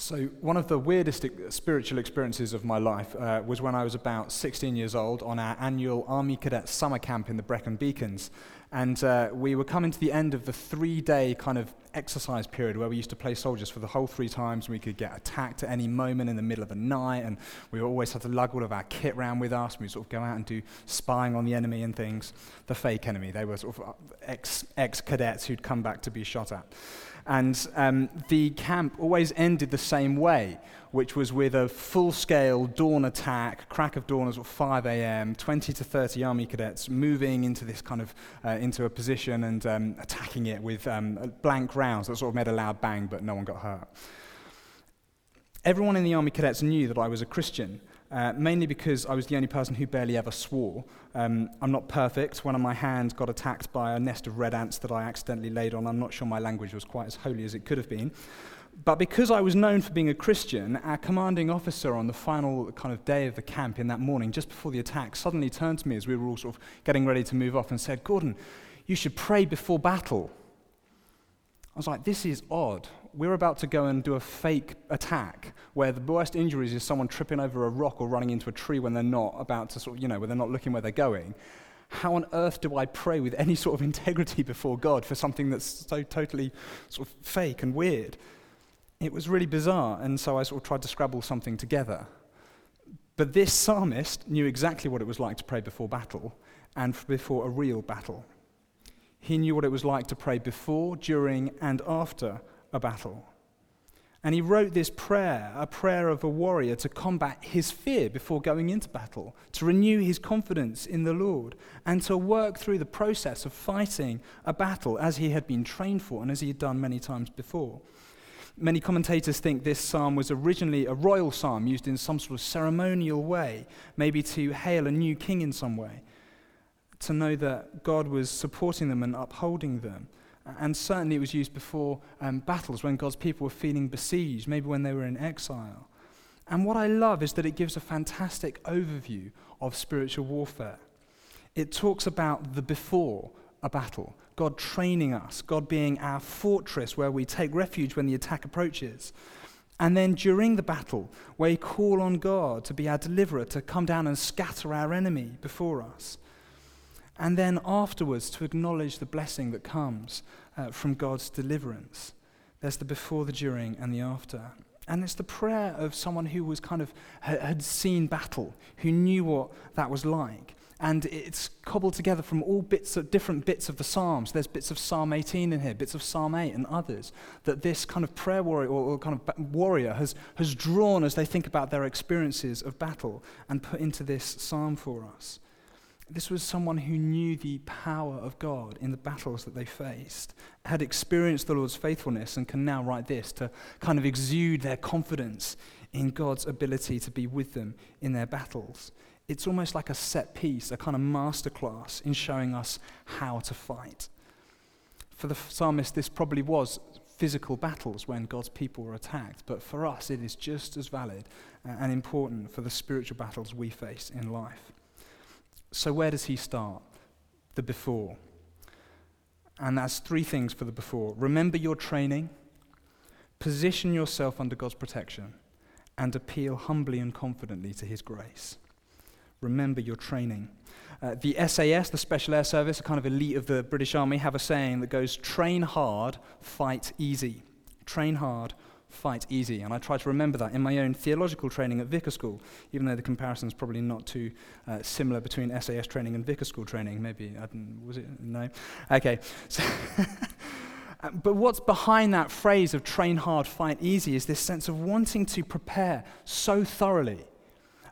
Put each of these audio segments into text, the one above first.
So, one of the weirdest spiritual experiences of my life uh, was when I was about 16 years old on our annual Army Cadet summer camp in the Brecon Beacons. And uh, we were coming to the end of the three day kind of exercise period where we used to play soldiers for the whole three times. We could get attacked at any moment in the middle of the night, and we always had to lug all of our kit around with us. We sort of go out and do spying on the enemy and things. The fake enemy, they were sort of uh, ex cadets who'd come back to be shot at. And um, the camp always ended the same way, which was with a full scale dawn attack, crack of dawn at 5 a.m., 20 to 30 army cadets moving into this kind of, uh, into a position and um, attacking it with um, blank rounds that sort of made a loud bang, but no one got hurt. Everyone in the army cadets knew that I was a Christian, uh, mainly because I was the only person who barely ever swore. Um, I'm not perfect. One of my hands got attacked by a nest of red ants that I accidentally laid on. I'm not sure my language was quite as holy as it could have been. But because I was known for being a Christian, our commanding officer on the final kind of day of the camp in that morning, just before the attack, suddenly turned to me as we were all sort of getting ready to move off and said, Gordon, you should pray before battle. I was like, this is odd. We're about to go and do a fake attack where the worst injuries is someone tripping over a rock or running into a tree when they're not about to sort of, you know, when they're not looking where they're going. How on earth do I pray with any sort of integrity before God for something that's so totally sort of fake and weird? It was really bizarre, and so I sort of tried to scrabble something together. But this psalmist knew exactly what it was like to pray before battle and before a real battle. He knew what it was like to pray before, during, and after a battle. And he wrote this prayer, a prayer of a warrior to combat his fear before going into battle, to renew his confidence in the Lord, and to work through the process of fighting a battle as he had been trained for and as he had done many times before. Many commentators think this psalm was originally a royal psalm used in some sort of ceremonial way, maybe to hail a new king in some way to know that God was supporting them and upholding them. And certainly it was used before um, battles when God's people were feeling besieged, maybe when they were in exile. And what I love is that it gives a fantastic overview of spiritual warfare. It talks about the before a battle, God training us, God being our fortress where we take refuge when the attack approaches. And then during the battle, where we call on God to be our deliverer, to come down and scatter our enemy before us and then afterwards to acknowledge the blessing that comes uh, from God's deliverance. There's the before, the during, and the after. And it's the prayer of someone who was kind of had seen battle, who knew what that was like. And it's cobbled together from all bits of different bits of the Psalms. There's bits of Psalm 18 in here, bits of Psalm 8 and others that this kind of prayer warrior or, or kind of warrior has, has drawn as they think about their experiences of battle and put into this psalm for us. This was someone who knew the power of God in the battles that they faced, had experienced the Lord's faithfulness, and can now write this to kind of exude their confidence in God's ability to be with them in their battles. It's almost like a set piece, a kind of masterclass in showing us how to fight. For the psalmist, this probably was physical battles when God's people were attacked, but for us, it is just as valid and important for the spiritual battles we face in life. So, where does he start? The before. And that's three things for the before. Remember your training, position yourself under God's protection, and appeal humbly and confidently to his grace. Remember your training. Uh, the SAS, the Special Air Service, a kind of elite of the British Army, have a saying that goes train hard, fight easy. Train hard, fight easy. And I try to remember that in my own theological training at Vicar School, even though the comparison is probably not too uh, similar between SAS training and Vicar School training. Maybe, i was it? No? Okay. So but what's behind that phrase of train hard, fight easy is this sense of wanting to prepare so thoroughly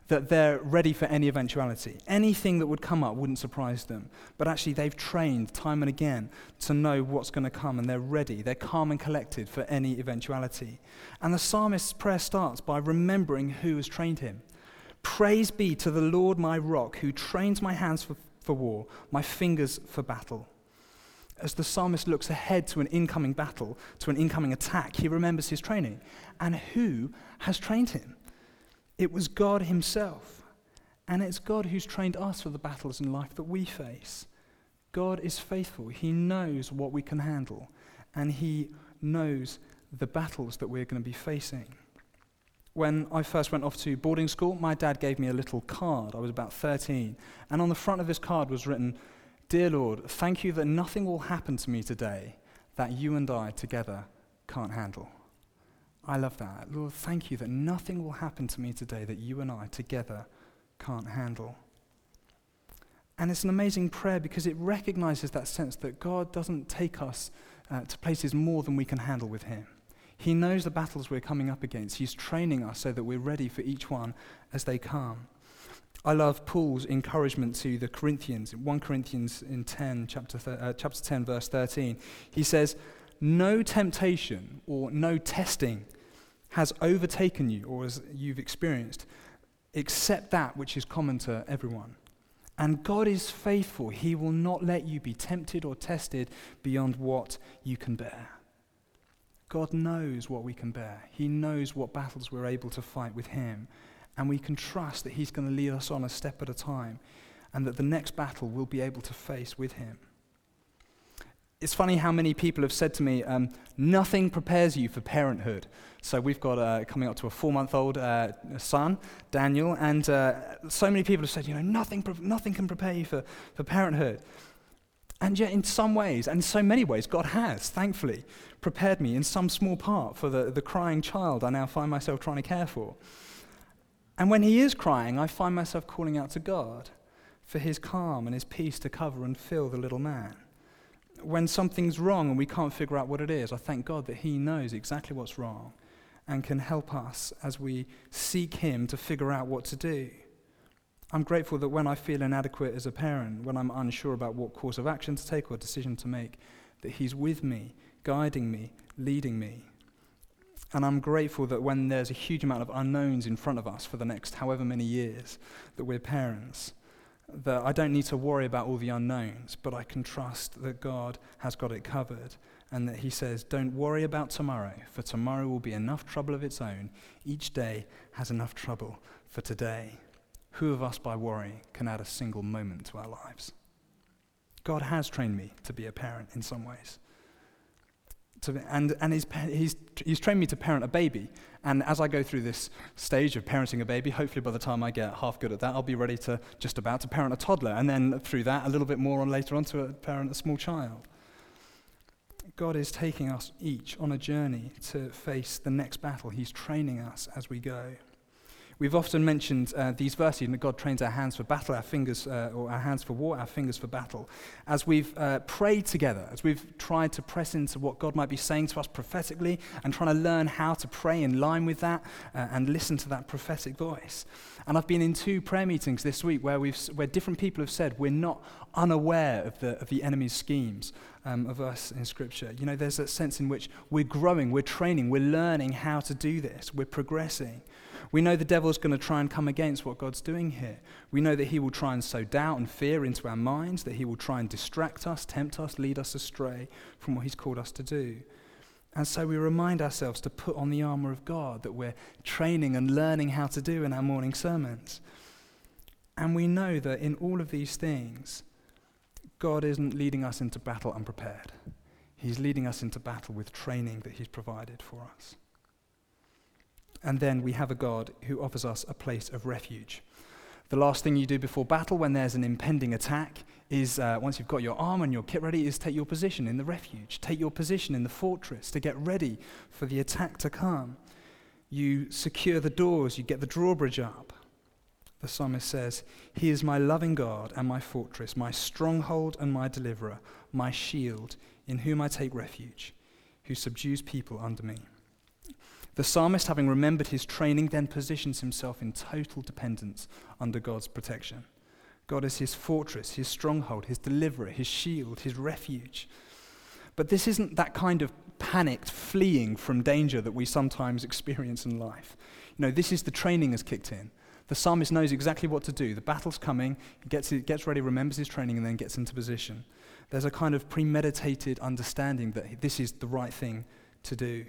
that they're ready for any eventuality. Anything that would come up wouldn't surprise them. But actually, they've trained time and again to know what's going to come, and they're ready. They're calm and collected for any eventuality. And the psalmist's prayer starts by remembering who has trained him. Praise be to the Lord my rock, who trains my hands for, for war, my fingers for battle. As the psalmist looks ahead to an incoming battle, to an incoming attack, he remembers his training. And who has trained him? It was God Himself. And it's God who's trained us for the battles in life that we face. God is faithful. He knows what we can handle, and He knows the battles that we're going to be facing. When I first went off to boarding school, my dad gave me a little card. I was about 13. And on the front of this card was written, Dear Lord, thank you that nothing will happen to me today that you and I together can't handle. I love that. Lord, thank you that nothing will happen to me today that you and I together can't handle. And it's an amazing prayer because it recognizes that sense that God doesn't take us uh, to places more than we can handle with Him. He knows the battles we're coming up against. He's training us so that we're ready for each one as they come. I love Paul's encouragement to the Corinthians. 1 Corinthians in 10, chapter, th- uh, chapter 10, verse 13. He says, No temptation or no testing has overtaken you or as you've experienced, except that which is common to everyone. And God is faithful. He will not let you be tempted or tested beyond what you can bear. God knows what we can bear. He knows what battles we're able to fight with Him. And we can trust that He's going to lead us on a step at a time and that the next battle we'll be able to face with Him. It's funny how many people have said to me, um, nothing prepares you for parenthood. So we've got uh, coming up to a four month old uh, son, Daniel, and uh, so many people have said, you know, nothing, nothing can prepare you for, for parenthood. And yet, in some ways, and in so many ways, God has, thankfully, prepared me in some small part for the, the crying child I now find myself trying to care for. And when he is crying, I find myself calling out to God for his calm and his peace to cover and fill the little man when something's wrong and we can't figure out what it is, I thank God that He knows exactly what's wrong and can help us as we seek Him to figure out what to do. I'm grateful that when I feel inadequate as a parent, when I'm unsure about what course of action to take or decision to make, that He's with me, guiding me, leading me. And I'm grateful that when there's a huge amount of unknowns in front of us for the next however many years, that we're parents that I don't need to worry about all the unknowns, but I can trust that God has got it covered and that He says, Don't worry about tomorrow, for tomorrow will be enough trouble of its own. Each day has enough trouble for today. Who of us, by worry, can add a single moment to our lives? God has trained me to be a parent in some ways. To, and and he's, he's, he's trained me to parent a baby. And as I go through this stage of parenting a baby, hopefully by the time I get half good at that, I'll be ready to just about to parent a toddler. And then through that, a little bit more on later on to parent a small child. God is taking us each on a journey to face the next battle. He's training us as we go. We've often mentioned uh, these verses that God trains our hands for battle, our fingers, uh, or our hands for war, our fingers for battle. As we've uh, prayed together, as we've tried to press into what God might be saying to us prophetically and trying to learn how to pray in line with that uh, and listen to that prophetic voice. And I've been in two prayer meetings this week where, we've, where different people have said we're not unaware of the, of the enemy's schemes um, of us in Scripture. You know, there's a sense in which we're growing, we're training, we're learning how to do this, we're progressing. We know the devil's going to try and come against what God's doing here. We know that he will try and sow doubt and fear into our minds, that he will try and distract us, tempt us, lead us astray from what he's called us to do. And so we remind ourselves to put on the armor of God that we're training and learning how to do in our morning sermons. And we know that in all of these things, God isn't leading us into battle unprepared. He's leading us into battle with training that He's provided for us. And then we have a God who offers us a place of refuge. The last thing you do before battle when there's an impending attack is, uh, once you've got your armor and your kit ready, is take your position in the refuge. Take your position in the fortress to get ready for the attack to come. You secure the doors, you get the drawbridge up. The psalmist says, He is my loving God and my fortress, my stronghold and my deliverer, my shield, in whom I take refuge, who subdues people under me. The psalmist, having remembered his training, then positions himself in total dependence under God's protection. God is his fortress, his stronghold, his deliverer, his shield, his refuge. But this isn't that kind of panicked fleeing from danger that we sometimes experience in life. You know, this is the training has kicked in. The psalmist knows exactly what to do. The battle's coming, he gets, gets ready, remembers his training, and then gets into position. There's a kind of premeditated understanding that this is the right thing to do.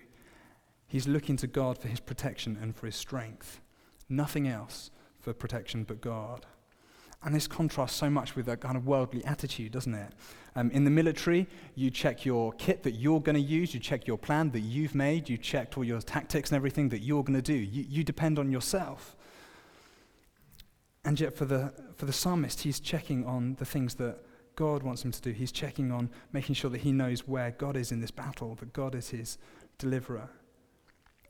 He's looking to God for his protection and for his strength. Nothing else for protection but God. And this contrasts so much with a kind of worldly attitude, doesn't it? Um, in the military, you check your kit that you're going to use, you check your plan that you've made, you checked all your tactics and everything that you're going to do. You, you depend on yourself. And yet, for the, for the psalmist, he's checking on the things that God wants him to do. He's checking on making sure that he knows where God is in this battle, that God is his deliverer.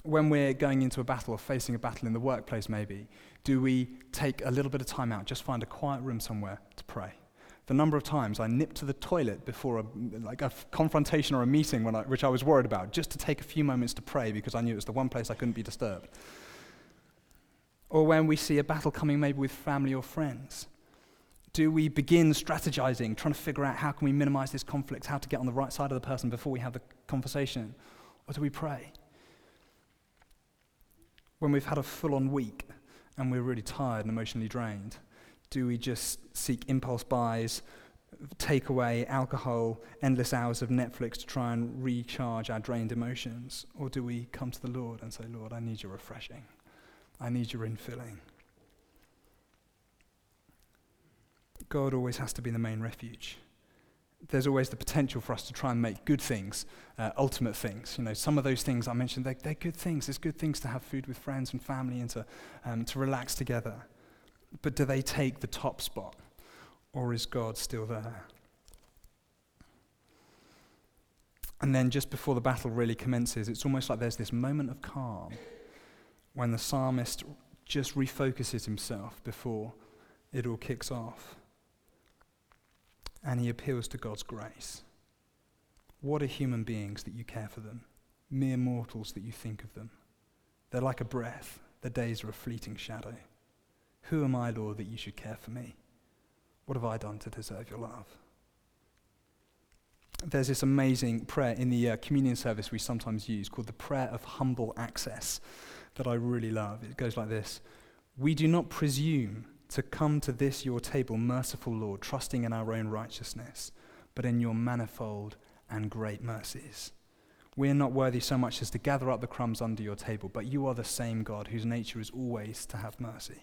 When we're going into a battle or facing a battle in the workplace, maybe, do we take a little bit of time out, just find a quiet room somewhere to pray? The number of times I nipped to the toilet before a, like a confrontation or a meeting, I, which I was worried about, just to take a few moments to pray because I knew it was the one place I couldn't be disturbed. Or when we see a battle coming, maybe with family or friends, do we begin strategizing, trying to figure out how can we minimize this conflict, how to get on the right side of the person before we have the conversation? Or do we pray? When we've had a full on week and we're really tired and emotionally drained, do we just seek impulse buys, takeaway, alcohol, endless hours of Netflix to try and recharge our drained emotions? Or do we come to the Lord and say, Lord, I need your refreshing? I need your infilling? God always has to be the main refuge. There's always the potential for us to try and make good things, uh, ultimate things. You know, some of those things I mentioned, they're, they're, good things. There's good things to have food with friends and family and to, um, to relax together. But do they take the top spot? Or is God still there? And then just before the battle really commences, it's almost like there's this moment of calm when the psalmist just refocuses himself before it all kicks off and he appeals to God's grace. What are human beings that you care for them? Mere mortals that you think of them. They're like a breath, their days are a fleeting shadow. Who am I, Lord, that you should care for me? What have I done to deserve your love? There's this amazing prayer in the uh, communion service we sometimes use called the prayer of humble access that I really love. It goes like this We do not presume to come to this your table, merciful Lord, trusting in our own righteousness, but in your manifold and great mercies. We are not worthy so much as to gather up the crumbs under your table, but you are the same God whose nature is always to have mercy.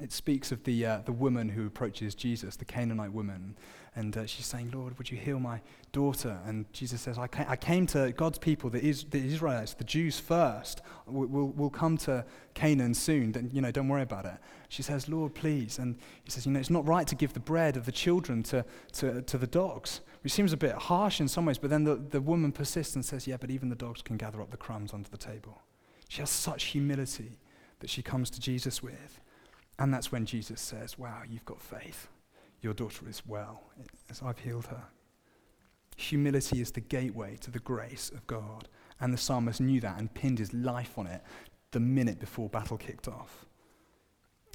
It speaks of the, uh, the woman who approaches Jesus, the Canaanite woman, and uh, she's saying, Lord, would you heal my daughter? And Jesus says, I, ca- I came to God's people, the, Is- the Israelites, the Jews first. We'll, we'll, come to Canaan soon. Then, you know, don't worry about it. She says, Lord, please. And he says, you know, it's not right to give the bread of the children to, to, to the dogs, which seems a bit harsh in some ways. But then the, the woman persists and says, yeah, but even the dogs can gather up the crumbs under the table. She has such humility that she comes to Jesus with. And that's when Jesus says, Wow, you've got faith. Your daughter is well, as I've healed her. Humility is the gateway to the grace of God. And the psalmist knew that and pinned his life on it the minute before battle kicked off.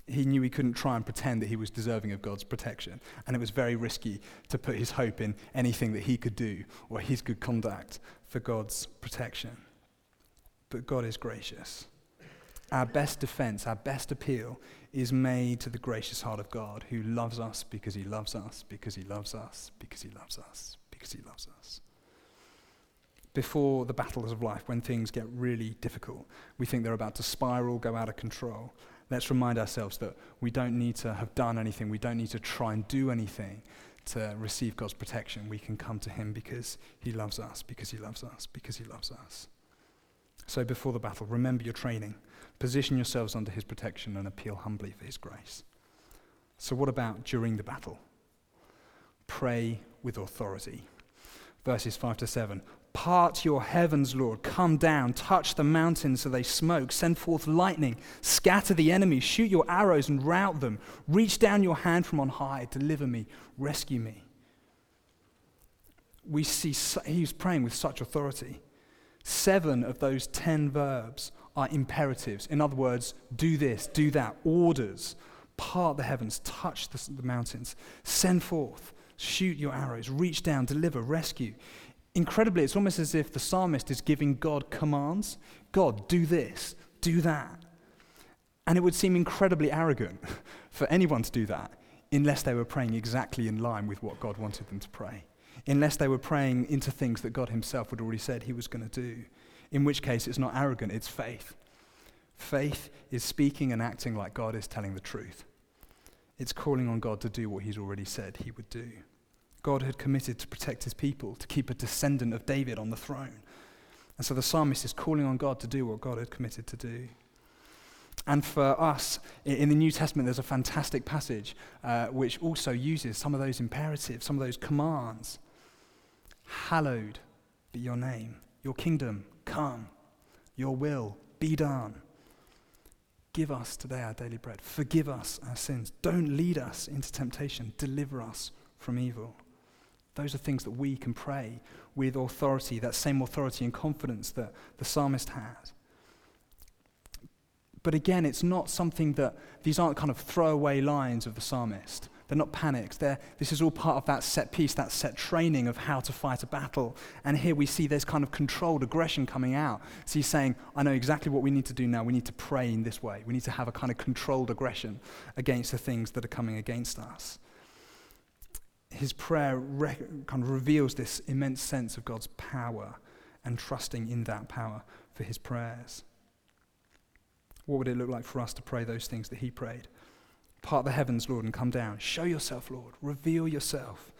He knew he couldn't try and pretend that he was deserving of God's protection. And it was very risky to put his hope in anything that he could do or his good conduct for God's protection. But God is gracious. Our best defense, our best appeal is made to the gracious heart of God who loves us because he loves us, because he loves us, because he loves us, because he loves us. Before the battles of life, when things get really difficult, we think they're about to spiral, go out of control. Let's remind ourselves that we don't need to have done anything, we don't need to try and do anything to receive God's protection. We can come to him because he loves us, because he loves us, because he loves us. So before the battle, remember your training. Position yourselves under his protection and appeal humbly for his grace. So, what about during the battle? Pray with authority. Verses 5 to 7. Part your heavens, Lord. Come down. Touch the mountains so they smoke. Send forth lightning. Scatter the enemy. Shoot your arrows and rout them. Reach down your hand from on high. Deliver me. Rescue me. We see he's praying with such authority. Seven of those ten verbs are imperatives. In other words, do this, do that, orders. Part the heavens, touch the, the mountains, send forth, shoot your arrows, reach down, deliver, rescue. Incredibly, it's almost as if the psalmist is giving God commands. God, do this, do that. And it would seem incredibly arrogant for anyone to do that unless they were praying exactly in line with what God wanted them to pray, unless they were praying into things that God Himself had already said He was going to do in which case it's not arrogant, it's faith. Faith is speaking and acting like God is telling the truth. It's calling on God to do what he's already said he would do. God had committed to protect his people, to keep a descendant of David on the throne. And so the psalmist is calling on God to do what God had committed to do. And for us, in the New Testament, there's a fantastic passage uh, which also uses some of those imperatives, some of those commands. Hallowed be your name, your kingdom come, your will be done. Give us today our daily bread. Forgive us our sins. Don't lead us into temptation. Deliver us from evil. Those are things that we can pray with authority, that same authority and confidence that the psalmist had. But again, it's not something that, these aren't kind of throwaway lines of the psalmist. They're not panics. They're, this is all part of that set piece, that set training of how to fight a battle. And here we see there's kind of controlled aggression coming out. So he's saying, I know exactly what we need to do now. We need to pray in this way. We need to have a kind of controlled aggression against the things that are coming against us. His prayer kind of reveals this immense sense of God's power and trusting in that power for his prayers. What would it look like for us to pray those things that he prayed? Part the heavens, Lord, and come down. Show yourself, Lord. Reveal yourself.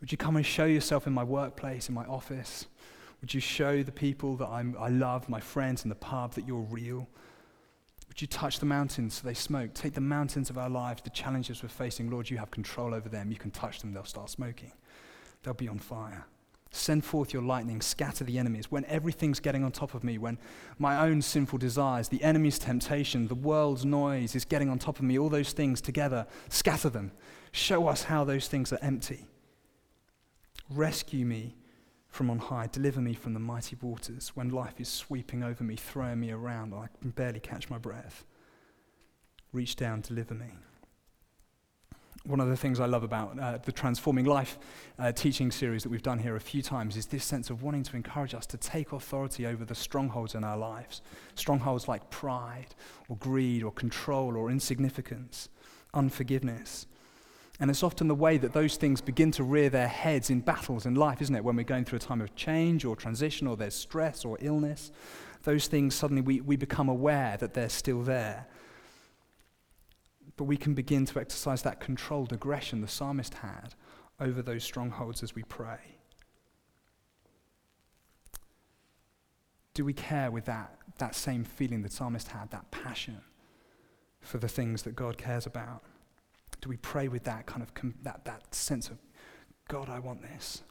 Would you come and show yourself in my workplace, in my office? Would you show the people that I'm, I love, my friends in the pub, that you're real? Would you touch the mountains so they smoke? Take the mountains of our lives, the challenges we're facing. Lord, you have control over them. You can touch them, they'll start smoking. They'll be on fire. Send forth your lightning, scatter the enemies. When everything's getting on top of me, when my own sinful desires, the enemy's temptation, the world's noise is getting on top of me, all those things together, scatter them. Show us how those things are empty. Rescue me from on high. Deliver me from the mighty waters when life is sweeping over me, throwing me around. I can barely catch my breath. Reach down, deliver me one of the things I love about uh, the Transforming Life uh, teaching series that we've done here a few times is this sense of wanting to encourage us to take authority over the strongholds in our lives. Strongholds like pride, or greed, or control, or insignificance, unforgiveness. And it's often the way that those things begin to rear their heads in battles in life, isn't it? When we're going through a time of change or transition, or there's stress or illness, those things suddenly we, we become aware that they're still there but we can begin to exercise that controlled aggression the psalmist had over those strongholds as we pray. Do we care with that, that same feeling the psalmist had, that passion for the things that God cares about? Do we pray with that kind of com- that, that sense of, God, I want this.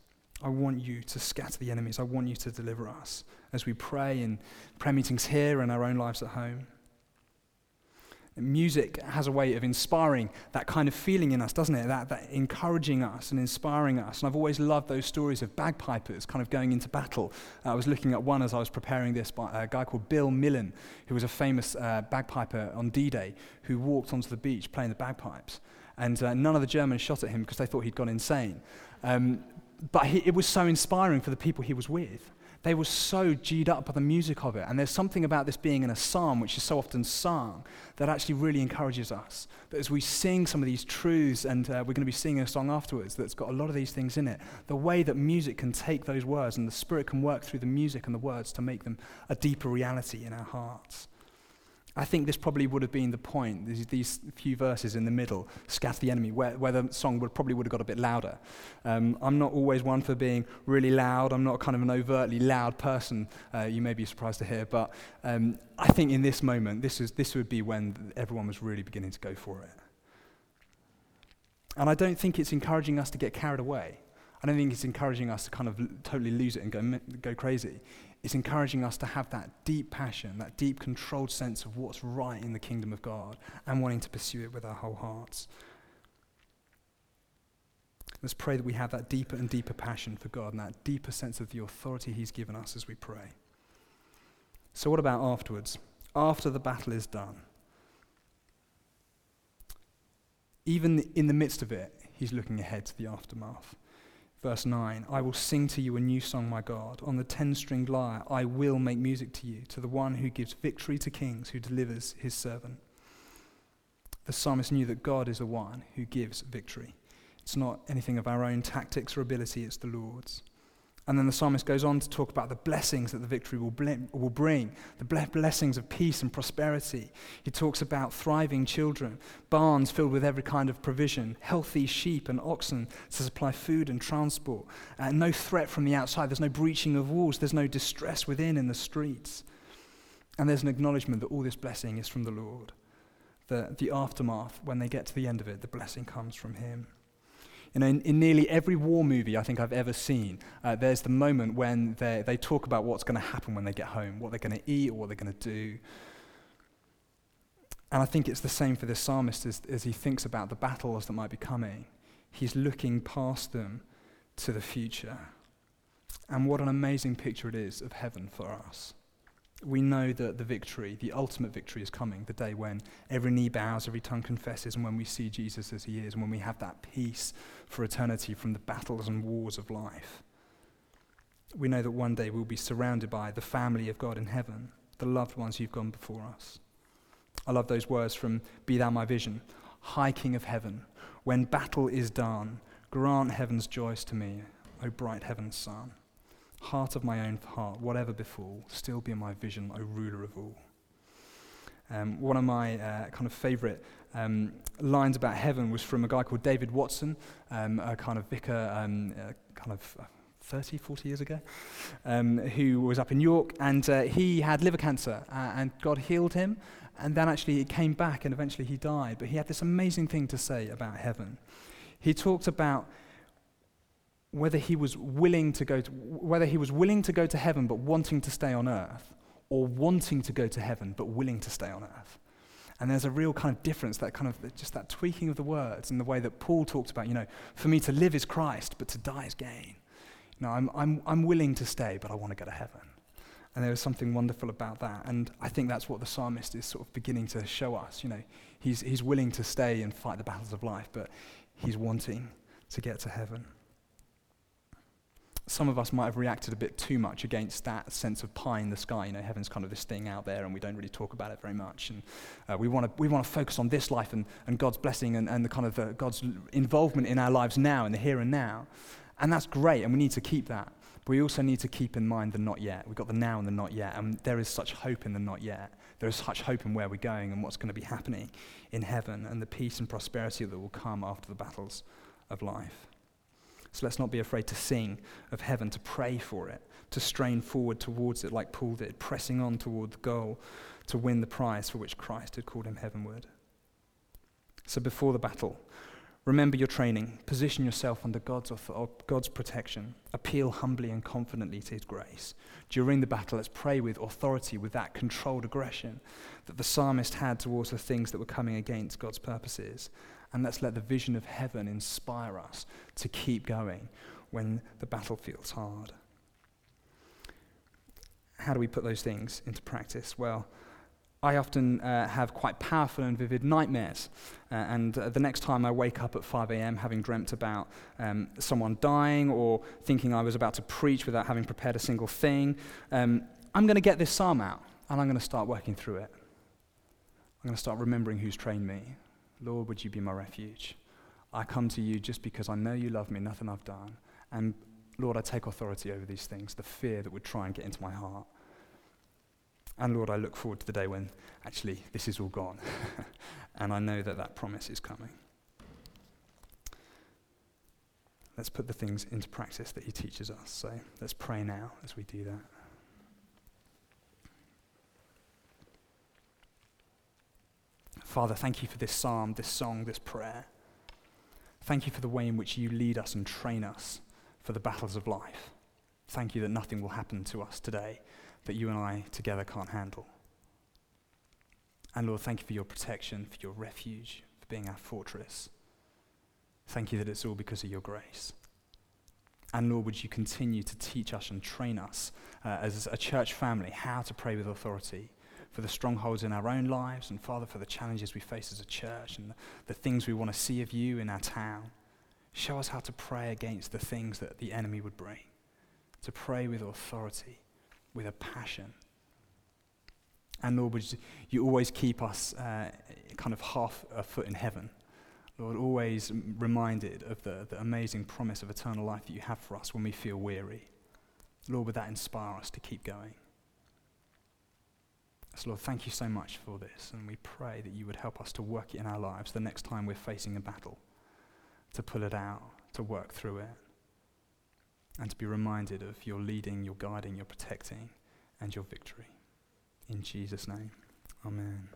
I want you to scatter the enemies. I want you to deliver us as we pray in prayer meetings here and our own lives at home. Music has a way of inspiring that kind of feeling in us, doesn't it? That, that encouraging us and inspiring us. And I've always loved those stories of bagpipers kind of going into battle. Uh, I was looking at one as I was preparing this by a guy called Bill Millin, who was a famous uh, bagpiper on D Day, who walked onto the beach playing the bagpipes. And uh, none of the Germans shot at him because they thought he'd gone insane. Um, but he, it was so inspiring for the people he was with they were so G'd up by the music of it. And there's something about this being in a psalm, which is so often sung, that actually really encourages us. That as we sing some of these truths, and uh, we're going to be singing a song afterwards that's got a lot of these things in it, the way that music can take those words and the Spirit can work through the music and the words to make them a deeper reality in our hearts. I think this probably would have been the point, these, these few verses in the middle, scatter the enemy, where, where the song would probably would have got a bit louder. Um, I'm not always one for being really loud. I'm not kind of an overtly loud person, uh, you may be surprised to hear. But um, I think in this moment, this, is, this would be when everyone was really beginning to go for it. And I don't think it's encouraging us to get carried away. I don't think it's encouraging us to kind of totally lose it and go, go crazy. It's encouraging us to have that deep passion, that deep controlled sense of what's right in the kingdom of God and wanting to pursue it with our whole hearts. Let's pray that we have that deeper and deeper passion for God and that deeper sense of the authority He's given us as we pray. So, what about afterwards? After the battle is done, even in the midst of it, He's looking ahead to the aftermath. Verse 9 I will sing to you a new song, my God. On the ten stringed lyre, I will make music to you, to the one who gives victory to kings, who delivers his servant. The psalmist knew that God is the one who gives victory. It's not anything of our own tactics or ability, it's the Lord's. And then the psalmist goes on to talk about the blessings that the victory will, will bring, the blessings of peace and prosperity. He talks about thriving children, barns filled with every kind of provision, healthy sheep and oxen to supply food and transport, uh, no threat from the outside, there's no breaching of walls, there's no distress within in the streets. And there's an acknowledgement that all this blessing is from the Lord. The, the aftermath, when they get to the end of it, the blessing comes from Him. In, in, nearly every war movie I think I've ever seen, uh, there's the moment when they, they talk about what's going to happen when they get home, what they're going to eat or what they're going to do. And I think it's the same for this psalmist as, as he thinks about the battles that might be coming. He's looking past them to the future. And what an amazing picture it is of heaven for us we know that the victory, the ultimate victory, is coming the day when every knee bows, every tongue confesses, and when we see Jesus as he is, and when we have that peace for eternity from the battles and wars of life. We know that one day we'll be surrounded by the family of God in heaven, the loved ones who've gone before us. I love those words from Be Thou My Vision High King of Heaven, when battle is done, grant heaven's joys to me, O bright heaven's Son heart of my own heart, whatever befall, still be in my vision, O ruler of all. Um, one of my uh, kind of favorite um, lines about heaven was from a guy called David Watson, um, a kind of vicar, um, uh, kind of uh, 30, 40 years ago, um, who was up in York, and uh, he had liver cancer, uh, and God healed him, and then actually it came back, and eventually he died. But he had this amazing thing to say about heaven. He talked about whether he was willing to go to, whether he was willing to go to heaven but wanting to stay on earth, or wanting to go to heaven but willing to stay on earth. And there's a real kind of difference, that kind of just that tweaking of the words and the way that Paul talked about, you know, for me to live is Christ, but to die is gain. You know, I'm, I'm, I'm willing to stay, but I want to go to heaven. And there is something wonderful about that. And I think that's what the psalmist is sort of beginning to show us. You know, he's, he's willing to stay and fight the battles of life, but he's wanting to get to heaven some of us might have reacted a bit too much against that sense of pie in the sky. You know, heaven's kind of this thing out there, and we don't really talk about it very much. And uh, we want to we want to focus on this life and, and God's blessing and, and the kind of the, God's involvement in our lives now, in the here and now. And that's great, and we need to keep that. But we also need to keep in mind the not yet. We've got the now and the not yet, and there is such hope in the not yet. There is such hope in where we're going and what's going to be happening in heaven and the peace and prosperity that will come after the battles of life. So let's not be afraid to sing of heaven, to pray for it, to strain forward towards it like Paul did, pressing on toward the goal to win the prize for which Christ had called him heavenward. So before the battle, remember your training, position yourself under God's, God's protection, appeal humbly and confidently to his grace. During the battle, let's pray with authority, with that controlled aggression that the psalmist had towards the things that were coming against God's purposes and let's let the vision of heaven inspire us to keep going when the battle feels hard. How do we put those things into practice? Well, I often uh, have quite powerful and vivid nightmares. Uh, and uh, the next time I wake up at 5 a.m., having dreamt about um, someone dying or thinking I was about to preach without having prepared a single thing, um, I'm going to get this psalm out and I'm going to start working through it. I'm going to start remembering who's trained me. Lord, would you be my refuge? I come to you just because I know you love me, nothing I've done. And Lord, I take authority over these things, the fear that would try and get into my heart. And Lord, I look forward to the day when actually this is all gone. and I know that that promise is coming. Let's put the things into practice that He teaches us. So let's pray now as we do that. Father, thank you for this psalm, this song, this prayer. Thank you for the way in which you lead us and train us for the battles of life. Thank you that nothing will happen to us today that you and I together can't handle. And Lord, thank you for your protection, for your refuge, for being our fortress. Thank you that it's all because of your grace. And Lord, would you continue to teach us and train us uh, as a church family how to pray with authority, for the strongholds in our own lives, and Father, for the challenges we face as a church and the, the things we want to see of you in our town. Show us how to pray against the things that the enemy would bring, to pray with authority, with a passion. And Lord, would you always keep us uh, kind of half a foot in heaven? Lord, always reminded of the, the amazing promise of eternal life that you have for us when we feel weary. Lord, would that inspire us to keep going? So, Lord, thank you so much for this, and we pray that you would help us to work it in our lives the next time we're facing a battle, to pull it out, to work through it, and to be reminded of your leading, your guiding, your protecting, and your victory. In Jesus' name, amen.